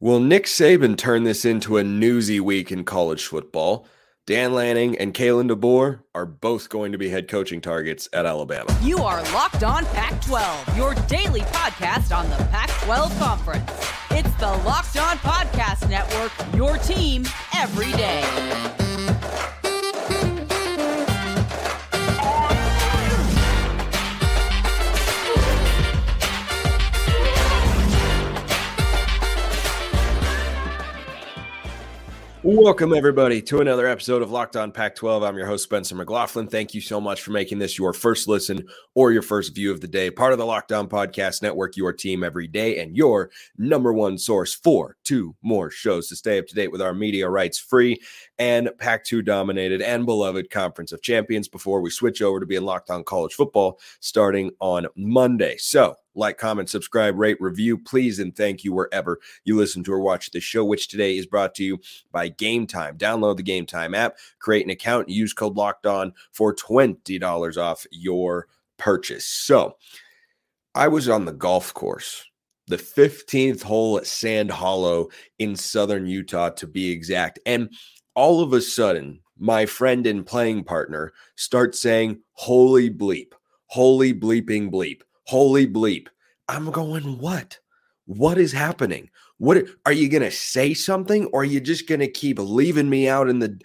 Will Nick Saban turn this into a newsy week in college football? Dan Lanning and Kalen DeBoer are both going to be head coaching targets at Alabama. You are Locked On Pac 12, your daily podcast on the Pac 12 Conference. It's the Locked On Podcast Network, your team every day. Welcome, everybody, to another episode of Locked On Pac 12. I'm your host, Spencer McLaughlin. Thank you so much for making this your first listen or your first view of the day. Part of the Locked On Podcast Network, your team every day, and your number one source for two more shows to stay up to date with our media rights free and Pac 2 dominated and beloved Conference of Champions before we switch over to being locked on college football starting on Monday. So, like, comment, subscribe, rate, review, please, and thank you wherever you listen to or watch the show, which today is brought to you by Game Time. Download the Game Time app, create an account, use code Locked On for twenty dollars off your purchase. So, I was on the golf course, the fifteenth hole at Sand Hollow in southern Utah, to be exact, and all of a sudden, my friend and playing partner starts saying, Holy bleep, holy bleeping bleep holy bleep. I'm going, what? What is happening? What are you going to say something or are you just going to keep leaving me out in the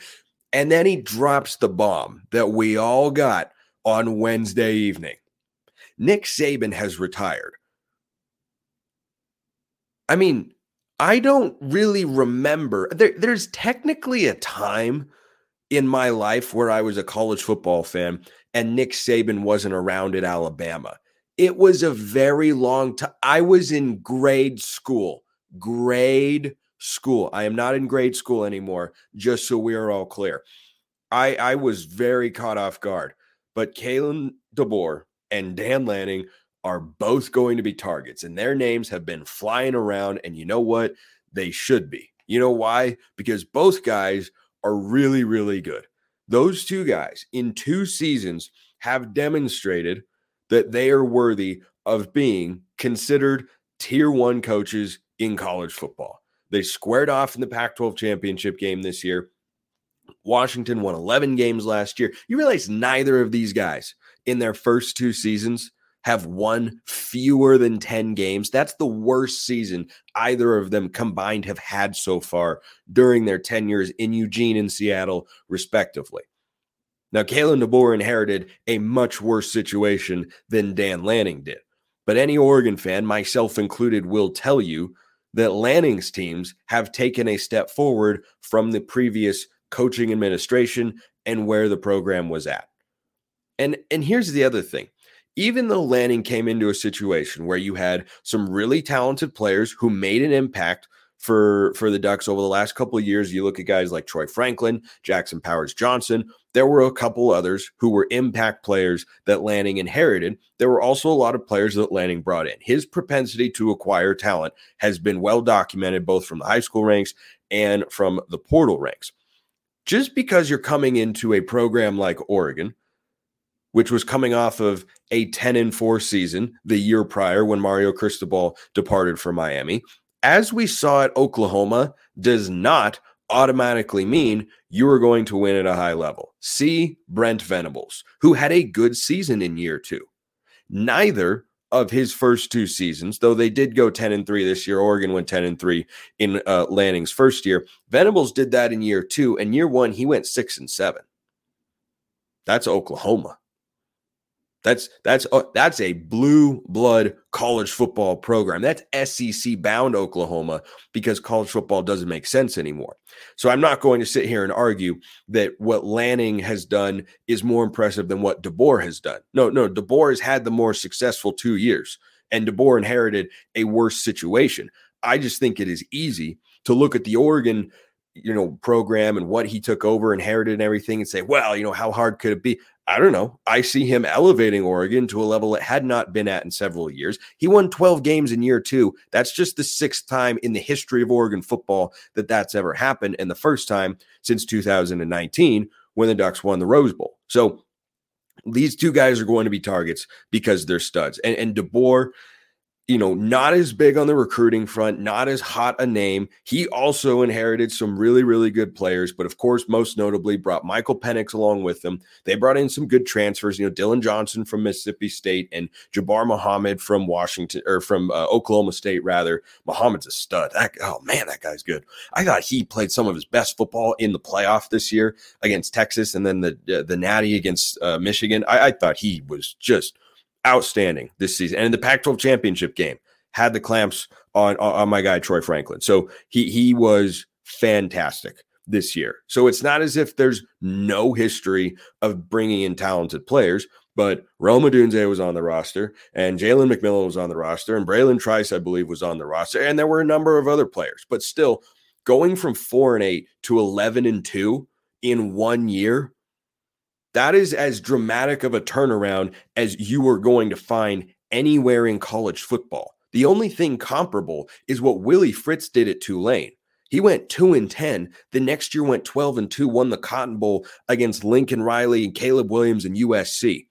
and then he drops the bomb that we all got on Wednesday evening. Nick Saban has retired. I mean, I don't really remember. There, there's technically a time in my life where I was a college football fan and Nick Saban wasn't around at Alabama. It was a very long time. I was in grade school, grade school. I am not in grade school anymore, just so we are all clear. I, I was very caught off guard, but Kalen DeBoer and Dan Lanning are both going to be targets, and their names have been flying around. And you know what? They should be. You know why? Because both guys are really, really good. Those two guys in two seasons have demonstrated that they are worthy of being considered tier one coaches in college football. They squared off in the Pac 12 championship game this year. Washington won 11 games last year. You realize neither of these guys in their first two seasons have won fewer than 10 games. That's the worst season either of them combined have had so far during their tenures in Eugene and Seattle, respectively. Now, Kalen DeBoer inherited a much worse situation than Dan Lanning did. But any Oregon fan, myself included, will tell you that Lanning's teams have taken a step forward from the previous coaching administration and where the program was at. And, and here's the other thing even though Lanning came into a situation where you had some really talented players who made an impact for for the Ducks over the last couple of years. You look at guys like Troy Franklin, Jackson Powers Johnson. There were a couple others who were impact players that Lanning inherited. There were also a lot of players that Lanning brought in. His propensity to acquire talent has been well documented both from the high school ranks and from the portal ranks. Just because you're coming into a program like Oregon, which was coming off of a 10 and 4 season the year prior when Mario Cristobal departed for Miami, as we saw at Oklahoma, does not automatically mean you are going to win at a high level. See Brent Venables, who had a good season in year two. Neither of his first two seasons, though they did go 10 and 3 this year, Oregon went 10 and 3 in uh, Lanning's first year. Venables did that in year two, and year one, he went 6 and 7. That's Oklahoma. That's that's uh, that's a blue blood college football program. That's SEC bound Oklahoma because college football doesn't make sense anymore. So I'm not going to sit here and argue that what Lanning has done is more impressive than what DeBoer has done. No, no, DeBoer has had the more successful 2 years and DeBoer inherited a worse situation. I just think it is easy to look at the Oregon you know program and what he took over inherited and everything and say well you know how hard could it be I don't know. I see him elevating Oregon to a level it had not been at in several years. He won 12 games in year two. That's just the sixth time in the history of Oregon football that that's ever happened, and the first time since 2019 when the Ducks won the Rose Bowl. So these two guys are going to be targets because they're studs. And, and DeBoer, you know, not as big on the recruiting front, not as hot a name. He also inherited some really, really good players, but of course, most notably brought Michael Penix along with them. They brought in some good transfers, you know, Dillon Johnson from Mississippi State and Jabbar Muhammad from Washington or from uh, Oklahoma State, rather. Muhammad's a stud. That, oh man, that guy's good. I thought he played some of his best football in the playoff this year against Texas and then the uh, the Natty against uh, Michigan. I, I thought he was just outstanding this season. And in the Pac-12 championship game, had the clamps on on my guy Troy Franklin. So he he was fantastic this year. So it's not as if there's no history of bringing in talented players. But Rome Odunze was on the roster, and Jalen McMillan was on the roster, and Bralen Trice, I believe, was on the roster, and there were a number of other players. But still, going from four and eight to eleven and two in one year that is as dramatic of a turnaround as you are going to find anywhere in college football. The only thing comparable is what Willie Fritz did at Tulane. He went 2 and 10. The next year went 12 and 2, won the Cotton Bowl against Lincoln Riley and Caleb Williams and USC.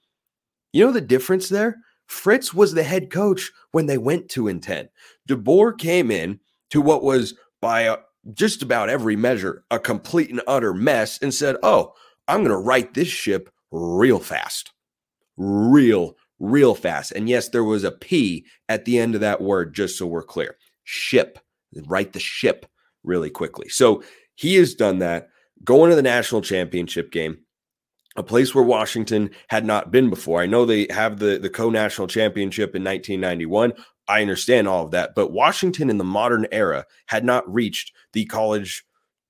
You know the difference there? Fritz was the head coach when they went 2 and 10. DeBoer came in to what was by a, just about every measure a complete and utter mess and said, "Oh, I'm going to right this ship real fast, real, real fast. And yes, there was a P at the end of that word, just so we're clear. Ship, right the ship really quickly. So he has done that. Going to the national championship game, a place where Washington had not been before. I know they have the, the co national championship in 1991. I understand all of that. But Washington in the modern era had not reached the college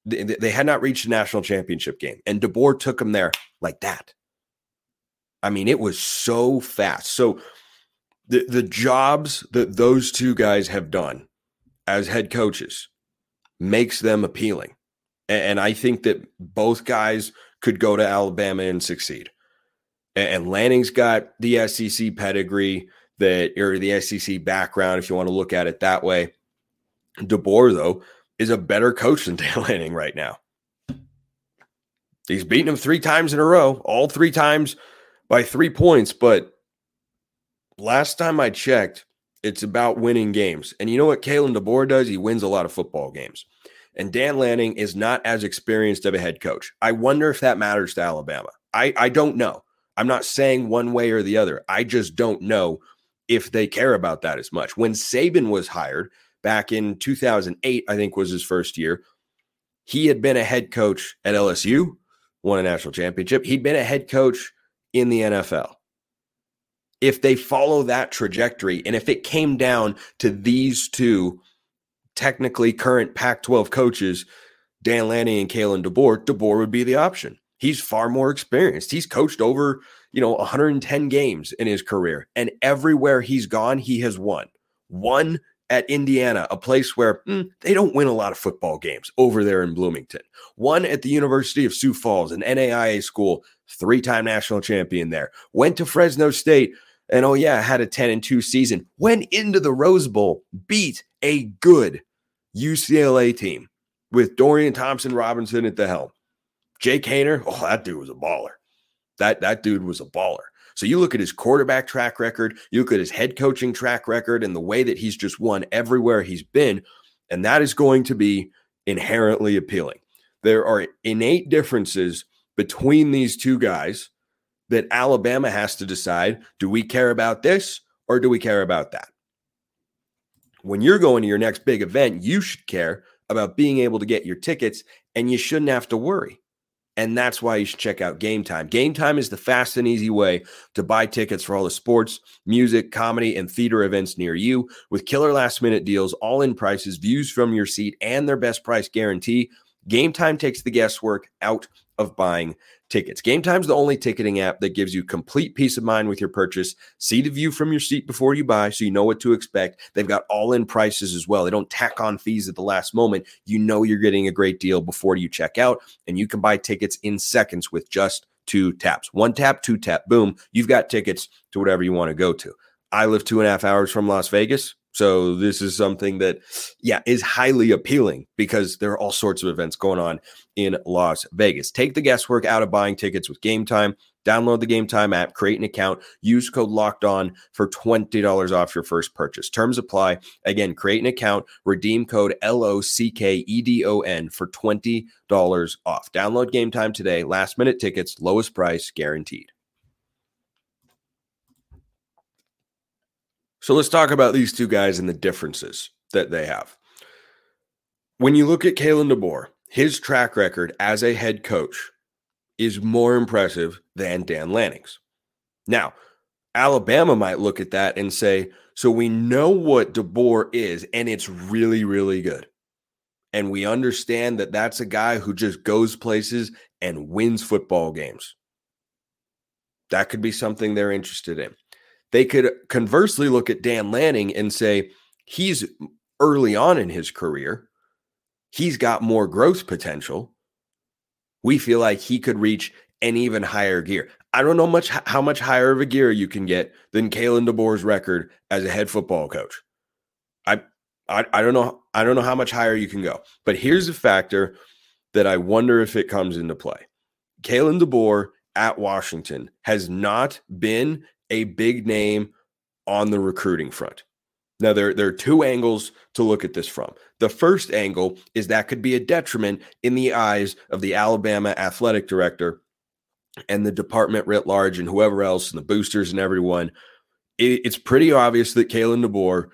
they, they had not reached a national championship game, and DeBoer took them there like that. I mean, it was so fast. So the the jobs that those two guys have done as head coaches makes them appealing. And, and I think that both guys could go to Alabama and succeed. And, and Lanning's got the SEC pedigree that or the SEC background, if you want to look at it that way. DeBoer, though, is a better coach than Dan Lanning right now. He's beaten him three times in a row, all three times by three points. But last time I checked, it's about winning games. And you know what Kalen DeBoer does? He wins a lot of football games. And Dan Lanning is not as experienced of a head coach. I wonder if that matters to Alabama. I, I don't know. I'm not saying one way or the other. I just don't know if they care about that as much. When Saban was hired, back in 2008, I think was his first year. He had been a head coach at LSU, won a national championship. He'd been a head coach in the NFL. If they follow that trajectory, and if it came down to these two technically current Pac 12 coaches, Dan Lanning and Kalen DeBoer, DeBoer would be the option. He's far more experienced. He's coached over, you know, 110 games in his career, and everywhere he's gone, he has won. Won at Indiana, a place where mm, they don't win a lot of football games over there in Bloomington. Won at the University of Sioux Falls, an NAIA school, three time national champion there. Went to Fresno State, and oh, yeah, had a 10 and 2 season. Went into the Rose Bowl, beat a good UCLA team with Dorian Thompson Robinson at the helm. Jake Haener, oh, that dude was a baller. That, that dude was a baller. So you look at his quarterback track record, you look at his head coaching track record, and the way that he's just won everywhere he's been, and that is going to be inherently appealing. There are innate differences between these two guys that Alabama has to decide do we care about this or do we care about that? When you're going to your next big event, you should care about being able to get your tickets and you shouldn't have to worry. And that's why you should check out Game Time. Game Time is the fast and easy way to buy tickets for all the sports, music, comedy, and theater events near you with killer last minute deals, all in prices, views from your seat, and their best price guarantee. Game Time takes the guesswork out of buying tickets. Game Time's the only ticketing app that gives you complete peace of mind with your purchase. See the view from your seat before you buy so you know what to expect. They've got all in prices as well. They don't tack on fees at the last moment. You know you're getting a great deal before you check out, and you can buy tickets in seconds with just two taps. One tap, two tap, boom. You've got tickets to whatever you want to go to. I live two and a half hours from Las Vegas. So this is something that, yeah, is highly appealing because there are all sorts of events going on in Las Vegas. Take the guesswork out of buying tickets with Game Time. Download the Game Time app, create an account, use code locked on for $20 off your first purchase. Terms apply. Again, create an account, redeem code L O C K E D O N for $20 off. Download Game Time today. Last minute tickets, lowest price guaranteed. So let's talk about these two guys and the differences that they have. When you look at Kalen DeBoer, his track record as a head coach is more impressive than Dan Lanning's. Now, Alabama might look at that and say, so we know what DeBoer is, and it's really, really good. And we understand that that's a guy who just goes places and wins football games. That could be something they're interested in. They could conversely look at Dan Lanning and say, he's early on in his career, he's got more growth potential. We feel like he could reach an even higher gear. I don't know much how much higher of a gear you can get than Kalen DeBoer's record as a head football coach. I, I I don't know I don't know how much higher you can go. But here's a factor that I wonder if it comes into play. Kalen DeBoer at Washington has not been a big name on the recruiting front. Now, there, there are two angles to look at this from. The first angle is that could be a detriment in the eyes of the Alabama athletic director and the department writ large and whoever else and the boosters and everyone. It, it's pretty obvious that Kalen DeBoer,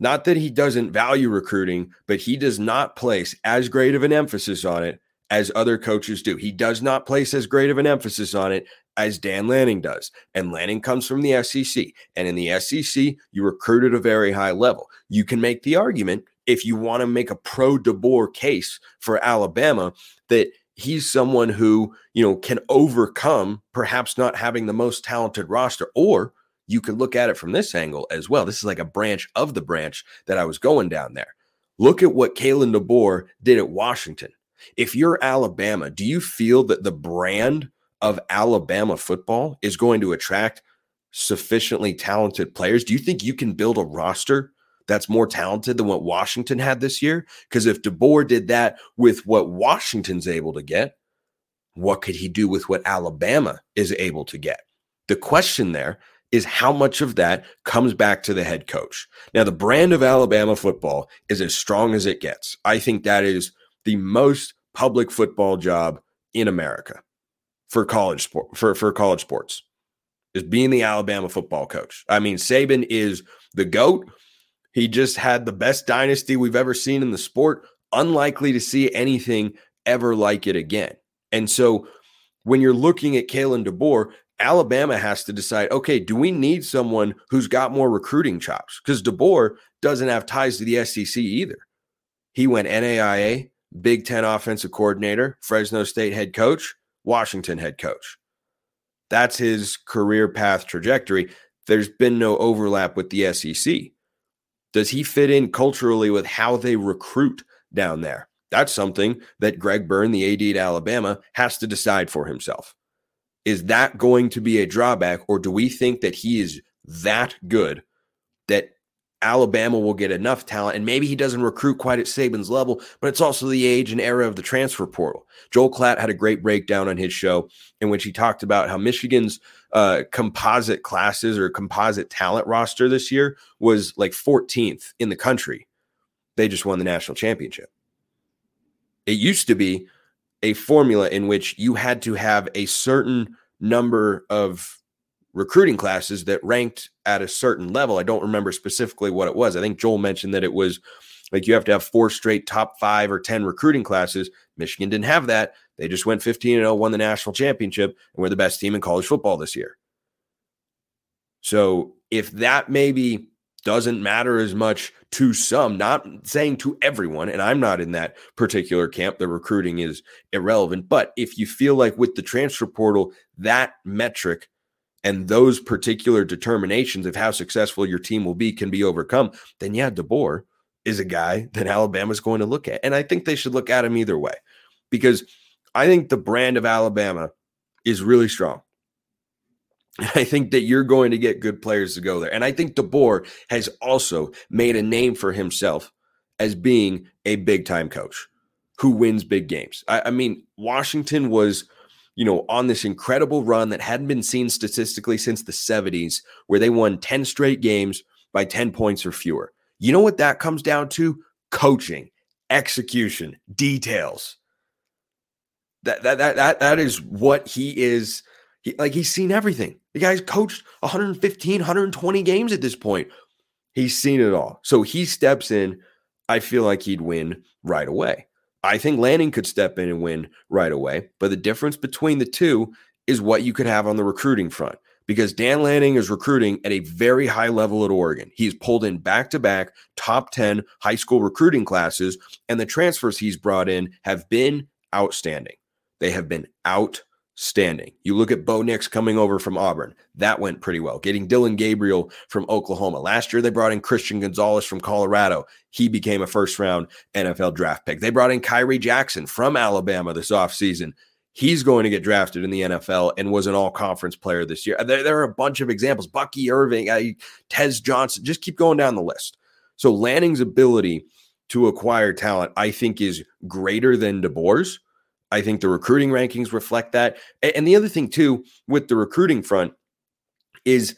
not that he doesn't value recruiting, but he does not place as great of an emphasis on it as other coaches do. He does not place as great of an emphasis on it as Dan Lanning does. And Lanning comes from the SEC. And in the SEC, you recruit at a very high level. You can make the argument if you want to make a pro DeBoer case for Alabama that he's someone who, you know, can overcome perhaps not having the most talented roster or you could look at it from this angle as well. This is like a branch of the branch that I was going down there. Look at what Kalen DeBoer did at Washington. If you're Alabama, do you feel that the brand of Alabama football is going to attract sufficiently talented players? Do you think you can build a roster that's more talented than what Washington had this year? Because if DeBoer did that with what Washington's able to get, what could he do with what Alabama is able to get? The question there is how much of that comes back to the head coach. Now, the brand of Alabama football is as strong as it gets. I think that is the most public football job in America for college sport for, for college sports is being the Alabama football coach. I mean, Saban is the GOAT. He just had the best dynasty we've ever seen in the sport. Unlikely to see anything ever like it again. And so when you're looking at Kalen DeBoer, Alabama has to decide okay, do we need someone who's got more recruiting chops? Because DeBoer doesn't have ties to the SEC either. He went NAIA, Big Ten offensive coordinator, Fresno State head coach, Washington head coach. That's his career path trajectory. There's been no overlap with the SEC. Does he fit in culturally with how they recruit down there? That's something that Greg Byrne, the AD at Alabama, has to decide for himself. Is that going to be a drawback, or do we think that he is that good that Alabama will get enough talent, and maybe he doesn't recruit quite at Saban's level, but it's also the age and era of the transfer portal. Joel Klatt had a great breakdown on his show in which he talked about how Michigan's uh, composite classes or composite talent roster this year was like 14th in the country. They just won the national championship. It used to be a formula in which you had to have a certain number of recruiting classes that ranked at a certain level. I don't remember specifically what it was. I think Joel mentioned that it was like you have to have four straight top five or 10 recruiting classes. Michigan didn't have that. They just went 15 0, won the national championship, and we're the best team in college football this year. So if that maybe doesn't matter as much to some, not saying to everyone, and I'm not in that particular camp, the recruiting is irrelevant. But if you feel like with the transfer portal, that metric and those particular determinations of how successful your team will be can be overcome, then yeah, DeBoer is a guy that Alabama's going to look at. And I think they should look at him either way because I think the brand of Alabama is really strong. I think that you're going to get good players to go there. And I think DeBoer has also made a name for himself as being a big time coach who wins big games. I, I mean, Washington was you know, on this incredible run that hadn't been seen statistically since the 70s, where they won 10 straight games by 10 points or fewer. You know what that comes down to? Coaching, execution, details. That that that that, that is what he is. He, like he's seen everything. The guy's coached 115, 120 games at this point. He's seen it all. So he steps in. I feel like he'd win right away. I think Lanning could step in and win right away. But the difference between the two is what you could have on the recruiting front because Dan Lanning is recruiting at a very high level at Oregon. He's pulled in back to back top 10 high school recruiting classes, and the transfers he's brought in have been outstanding. They have been out standing. You look at Bo Nix coming over from Auburn. That went pretty well. Getting Dillon Gabriel from Oklahoma. Last year, they brought in Christian Gonzalez from Colorado. He became a first round NFL draft pick. They brought in Khyree Jackson from Alabama this offseason. He's going to get drafted in the NFL and was an all conference player this year. There, there, are a bunch of examples. Bucky Irving, uh, Tez Johnson, just keep going down the list. So Lanning's ability to acquire talent, I think, is greater than DeBoer's I think the recruiting rankings reflect that. And the other thing, too, with the recruiting front is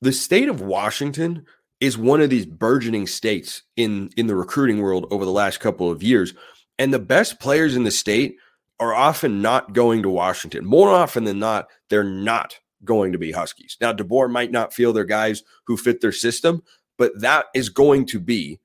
the state of Washington is one of these burgeoning states in, in the recruiting world over the last couple of years. And the best players in the state are often not going to Washington. More often than not, they're not going to be Huskies. Now, DeBoer might not feel they're guys who fit their system, but that is going to be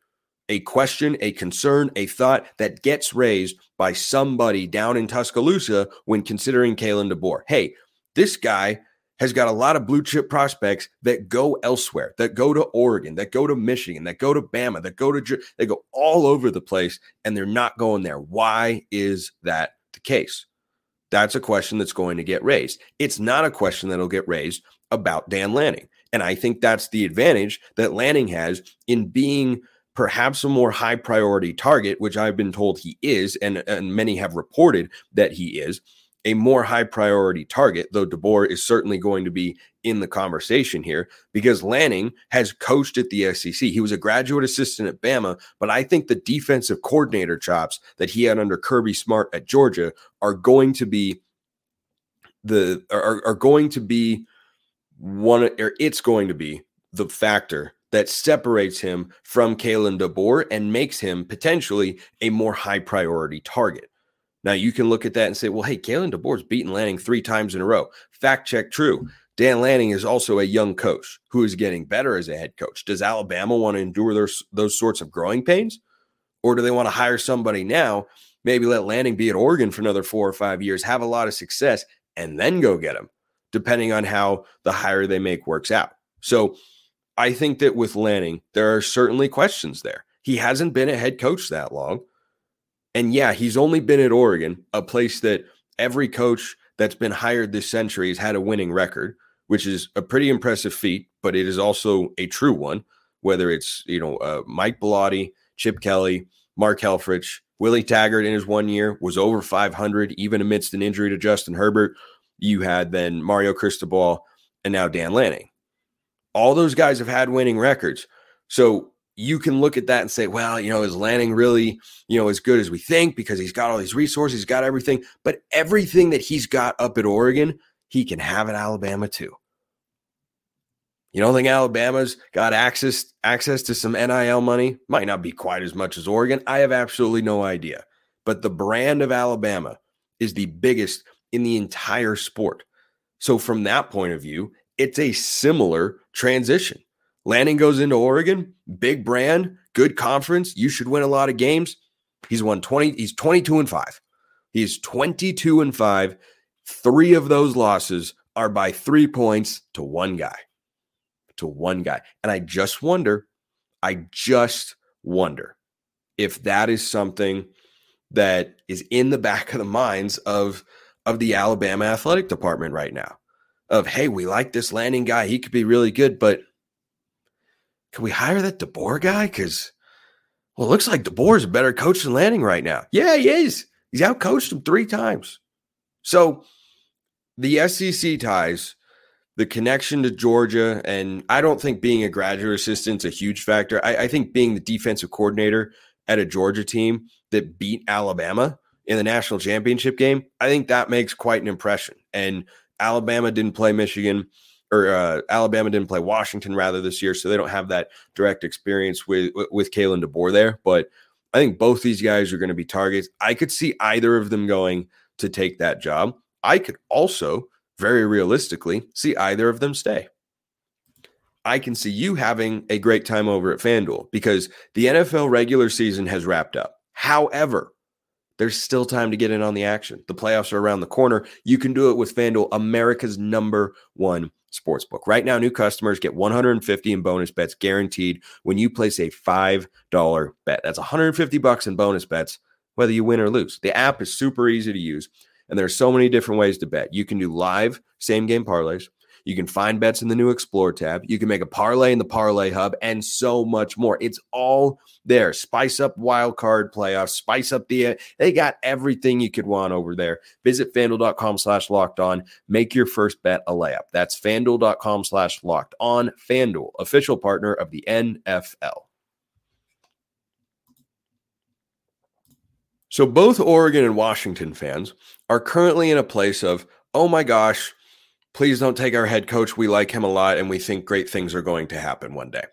a question, a concern, a thought that gets raised by somebody down in Tuscaloosa when considering Kalen DeBoer. Hey, this guy has got a lot of blue chip prospects that go elsewhere, that go to Oregon, that go to Michigan, that go to Bama, that go to they go all over the place and they're not going there. Why is that the case? That's a question that's going to get raised. It's not a question that'll get raised about Dan Lanning. And I think that's the advantage that Lanning has in being perhaps a more high priority target, which I've been told he is, and, and many have reported that he is a more high priority target, though DeBoer is certainly going to be in the conversation here because Lanning has coached at the SEC. He was a graduate assistant at Bama, but I think the defensive coordinator chops that he had under Kirby Smart at Georgia are going to be the are, are going to be one or it's going to be the factor that separates him from Kalen DeBoer and makes him potentially a more high priority target. Now you can look at that and say, well, hey, Kalen DeBoer's beaten Lanning three times in a row. Fact check true. Hmm. Dan Lanning is also a young coach who is getting better as a head coach. Does Alabama want to endure those, those sorts of growing pains? Or do they want to hire somebody now, maybe let Lanning be at Oregon for another four or five years, have a lot of success, and then go get him, depending on how the hire they make works out? So I think that with Lanning, there are certainly questions there. He hasn't been a head coach that long. And yeah, he's only been at Oregon, a place that every coach that's been hired this century has had a winning record, which is a pretty impressive feat, but it is also a true one. Whether it's, you know, uh, Mike Bellotti, Chip Kelly, Mark Helfrich, Willie Taggart in his one year was over 500, even amidst an injury to Justin Herbert. You had then Mario Cristobal and now Dan Lanning. All those guys have had winning records. So you can look at that and say, well, you know, is Lanning really, you know, as good as we think because he's got all these resources, he's got everything. But everything that he's got up at Oregon, he can have at Alabama too. You don't think Alabama's got access access to some NIL money? Might not be quite as much as Oregon. I have absolutely no idea. But the brand of Alabama is the biggest in the entire sport. So from that point of view, it's a similar transition. Lanning goes into Oregon, big brand, good conference. You should win a lot of games. He's won 20, he's 22 and 5. He's 22 and 5. Three of those losses are by three points to one guy. To one guy. And I just wonder, I just wonder if that is something that is in the back of the minds of of the Alabama athletic department right now of hey, we like this Lanning guy. He could be really good, but can we hire that DeBoer guy? Because well, it looks like DeBoer is a better coach than Lanning right now. Yeah, he is. He's out coached him three times. So the SEC ties, the connection to Georgia, and I don't think being a graduate assistant is a huge factor. I, I think being the defensive coordinator at a Georgia team that beat Alabama in the national championship game, I think that makes quite an impression. And Alabama didn't play Michigan or uh, Alabama didn't play Washington rather this year, so they don't have that direct experience with with Kalen DeBoer there. But I think both these guys are going to be targets. I could see either of them going to take that job. I could also, very realistically, see either of them stay. I can see you having a great time over at FanDuel because the NFL regular season has wrapped up. However, there's still time to get in on the action. The playoffs are around the corner. You can do it with FanDuel, America's number one sportsbook. Right now, new customers get 150 in bonus bets guaranteed when you place a $5 bet. That's 150 bucks in bonus bets, whether you win or lose. The app is super easy to use, and there's so many different ways to bet. You can do live same game parlays. You can find bets in the new Explore tab. You can make a parlay in the Parlay Hub and so much more. It's all there. Spice up wild card playoffs, spice up the. They got everything you could want over there. Visit fanduel.com slash locked on. Make your first bet a layup. That's fanduel.com slash locked on. Fanduel, official partner of the NFL. So both Oregon and Washington fans are currently in a place of, oh my gosh, please don't take our head coach. We like him a lot and we think great things are going to happen one day.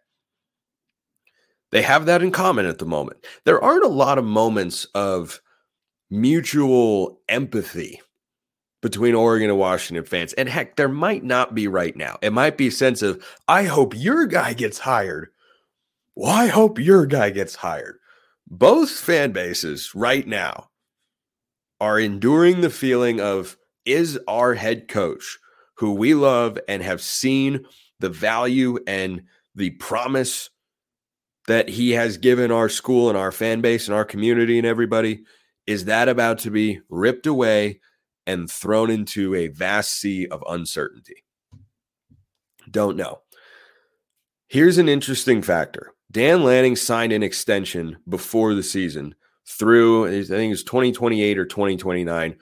They have that in common at the moment. There aren't a lot of moments of mutual empathy between Oregon and Washington fans. And heck, there might not be right now. It might be a sense of, I hope your guy gets hired. Well, I hope your guy gets hired. Both fan bases right now are enduring the feeling of, is our head coach who we love and have seen the value and the promise that he has given our school and our fan base and our community and everybody is that about to be ripped away and thrown into a vast sea of uncertainty? Don't know. Here's an interesting factor. Dan lanning signed an extension before the season through i think it's 2028 or 2029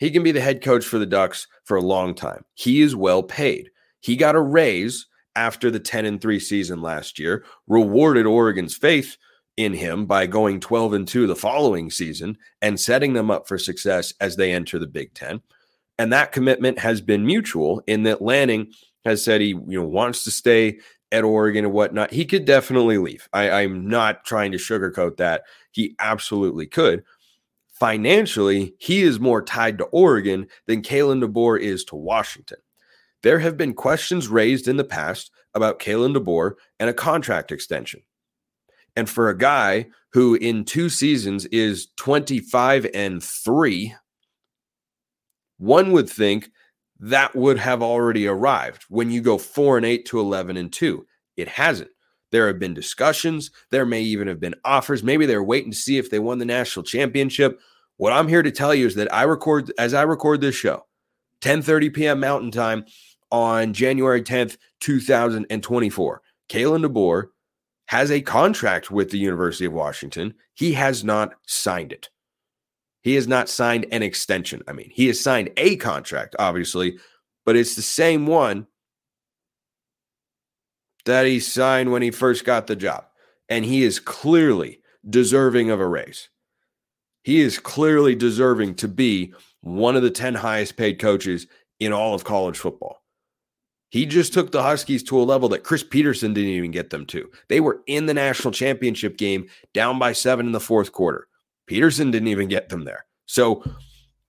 he can be the head coach for the Ducks for a long time. He is well paid. He got a raise after the 10 and 3 season last year, rewarded Oregon's faith in him by going 12 and 2 the following season and setting them up for success as they enter the Big 10. And that commitment has been mutual in that Lanning has said he you know wants to stay at Oregon and whatnot. He could definitely leave. I, I'm not trying to sugarcoat that. He absolutely could financially, he is more tied to Oregon than Kalen DeBoer is to Washington. There have been questions raised in the past about Kalen DeBoer and a contract extension. And for a guy who in two seasons is 25 and 3, one would think that would have already arrived when you go 4 and 8 to 11 and 2. It hasn't. There have been discussions. There may even have been offers. Maybe they're waiting to see if they won the national championship. What I'm here to tell you is that I record as I record this show, 10:30 p.m. Mountain Time on January 10th, 2024. Kalen DeBoer has a contract with the University of Washington. He has not signed it. He has not signed an extension. I mean, he has signed a contract, obviously, but it's the same one that he signed when he first got the job. And he is clearly deserving of a raise. He is clearly deserving to be one of the 10 highest paid coaches in all of college football. He just took the Huskies to a level that Chris Petersen didn't even get them to. They were in the national championship game down by seven in the fourth quarter. Peterson didn't even get them there. So,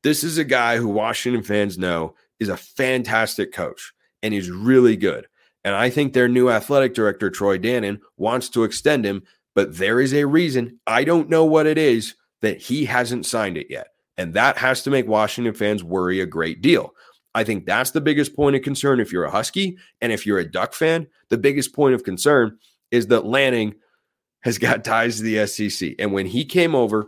this is a guy who Washington fans know is a fantastic coach and is really good. And I think their new athletic director, Troy Dannen, wants to extend him, but there is a reason. I don't know what it is that he hasn't signed it yet. And that has to make Washington fans worry a great deal. I think that's the biggest point of concern if you're a Husky and if you're a Duck fan. The biggest point of concern is that Lanning has got ties to the SEC. And when he came over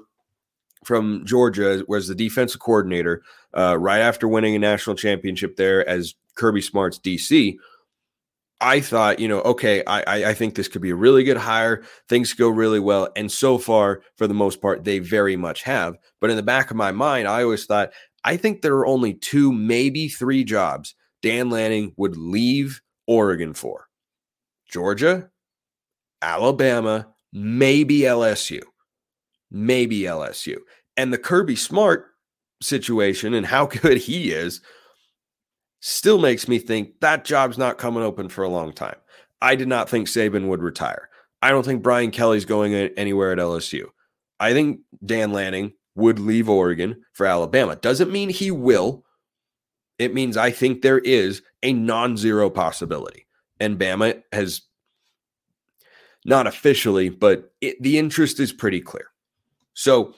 from Georgia, was the defensive coordinator uh, right after winning a national championship there as Kirby Smart's DC. I thought, you know, okay, I, I think this could be a really good hire. Things go really well. And so far, for the most part, they very much have. But in the back of my mind, I always thought, I think there are only two, maybe three jobs Dan Lanning would leave Oregon for Georgia, Alabama, maybe LSU. Maybe LSU. And the Kirby Smart situation and how good he is still makes me think that job's not coming open for a long time. I did not think Saban would retire. I don't think Brian Kelly's going anywhere at LSU. I think Dan Lanning would leave Oregon for Alabama. Doesn't mean he will. It means I think there is a non zero possibility. And Bama has not officially, but it, the interest is pretty clear. So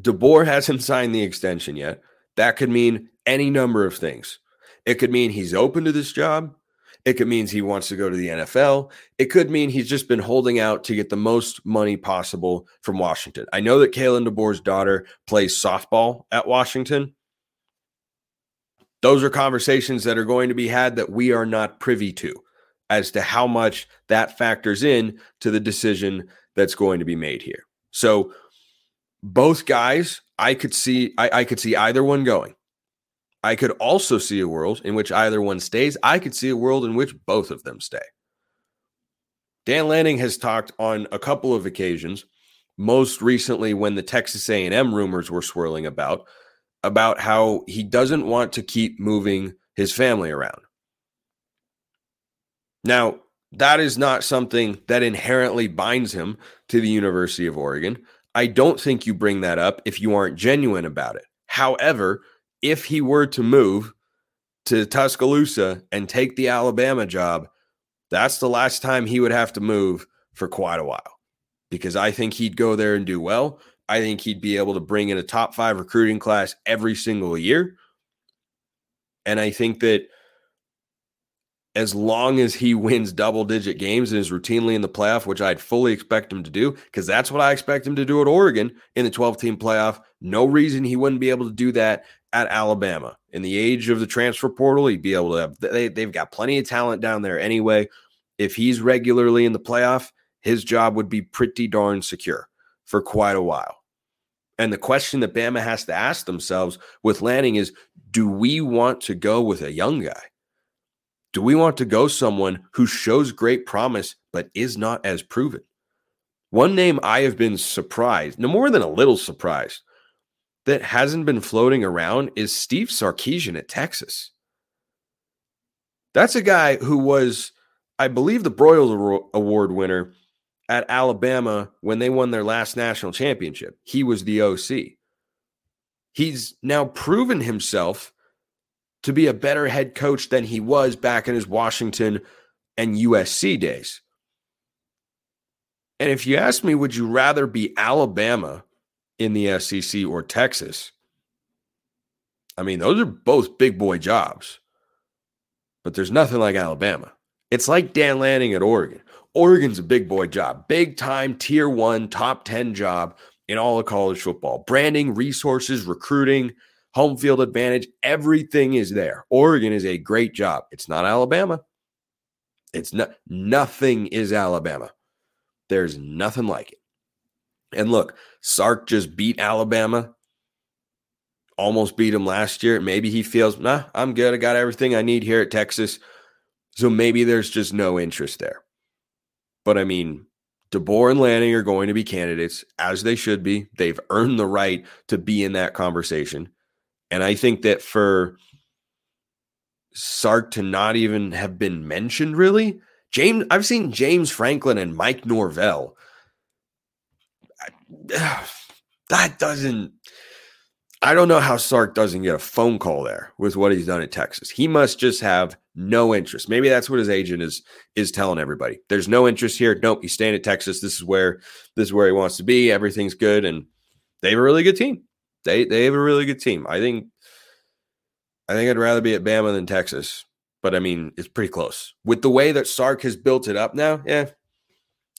DeBoer hasn't signed the extension yet. That could mean any number of things. It could mean he's open to this job. It could mean he wants to go to the NFL. It could mean he's just been holding out to get the most money possible from Washington. I know that Kalen DeBoer's daughter plays softball at Washington. Those are conversations that are going to be had that we are not privy to as to how much that factors in to the decision that's going to be made here. So both guys, I could see I, I could see either one going. I could also see a world in which either one stays. I could see a world in which both of them stay. Dan Lanning has talked on a couple of occasions, most recently when the Texas A&M rumors were swirling about, about how he doesn't want to keep moving his family around. Now, that is not something that inherently binds him to the University of Oregon. I don't think you bring that up if you aren't genuine about it. However, if he were to move to Tuscaloosa and take the Alabama job, that's the last time he would have to move for quite a while because I think he'd go there and do well. I think he'd be able to bring in a top five recruiting class every single year. And I think that as long as he wins double digit games and is routinely in the playoff, which I'd fully expect him to do, because that's what I expect him to do at Oregon in the 12 team playoff. No reason he wouldn't be able to do that at Alabama. In the age of the transfer portal, he'd be able to have, they, they've got plenty of talent down there anyway. If he's regularly in the playoff, his job would be pretty darn secure for quite a while. And the question that Bama has to ask themselves with Lanning is do we want to go with a young guy? Do we want to go someone who shows great promise but is not as proven? One name I have been surprised, no more than a little surprised, that hasn't been floating around is Steve Sarkisian at Texas. That's a guy who was, I believe, the Broyles Award winner at Alabama when they won their last national championship. He was the OC. He's now proven himself to be a better head coach than he was back in his Washington and USC days. And if you ask me, would you rather be Alabama in the SEC or Texas? I mean, those are both big boy jobs, but there's nothing like Alabama. It's like Dan Lanning at Oregon. Oregon's a big boy job, big time, tier one, top 10 job in all of college football. Branding, resources, recruiting, home field advantage, everything is there. Oregon is a great job. It's not Alabama. It's not nothing is Alabama. There's nothing like it. And look, Sark just beat Alabama. Almost beat him last year. Maybe he feels, nah, I'm good. I got everything I need here at Texas. So maybe there's just no interest there. But I mean, DeBoer and Lanning are going to be candidates, as they should be. They've earned the right to be in that conversation. And I think that for Sark to not even have been mentioned, really, James, I've seen James Franklin and Mike Norvell. That doesn't. I don't know how Sark doesn't get a phone call there with what he's done at Texas. He must just have no interest. Maybe that's what his agent is is telling everybody. There's no interest here. Nope, he's staying at Texas. This is where this is where he wants to be. Everything's good, and they have a really good team. They they have a really good team. I think I think I'd rather be at Bama than Texas, but I mean it's pretty close. With the way that Sark has built it up now, yeah,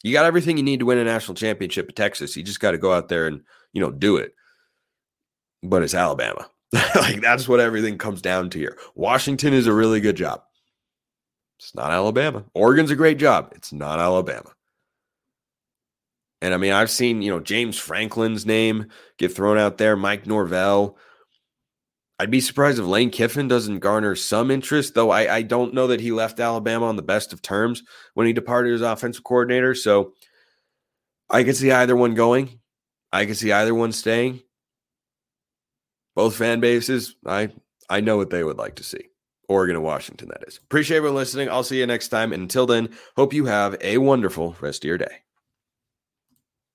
you got everything you need to win a national championship at Texas. You just got to go out there and you know do it. But it's Alabama. like that's what everything comes down to here. Washington is a really good job. It's not Alabama. Oregon's a great job. It's not Alabama. And I mean, I've seen, you know, James Franklin's name get thrown out there, Mike Norvell. I'd be surprised if Lane Kiffin doesn't garner some interest, though I, I don't know that he left Alabama on the best of terms when he departed as offensive coordinator. So I could see either one going. I can see either one staying. Both fan bases, I I know what they would like to see. Oregon and Washington, that is. Appreciate everyone listening. I'll see you next time. And until then, hope you have a wonderful rest of your day.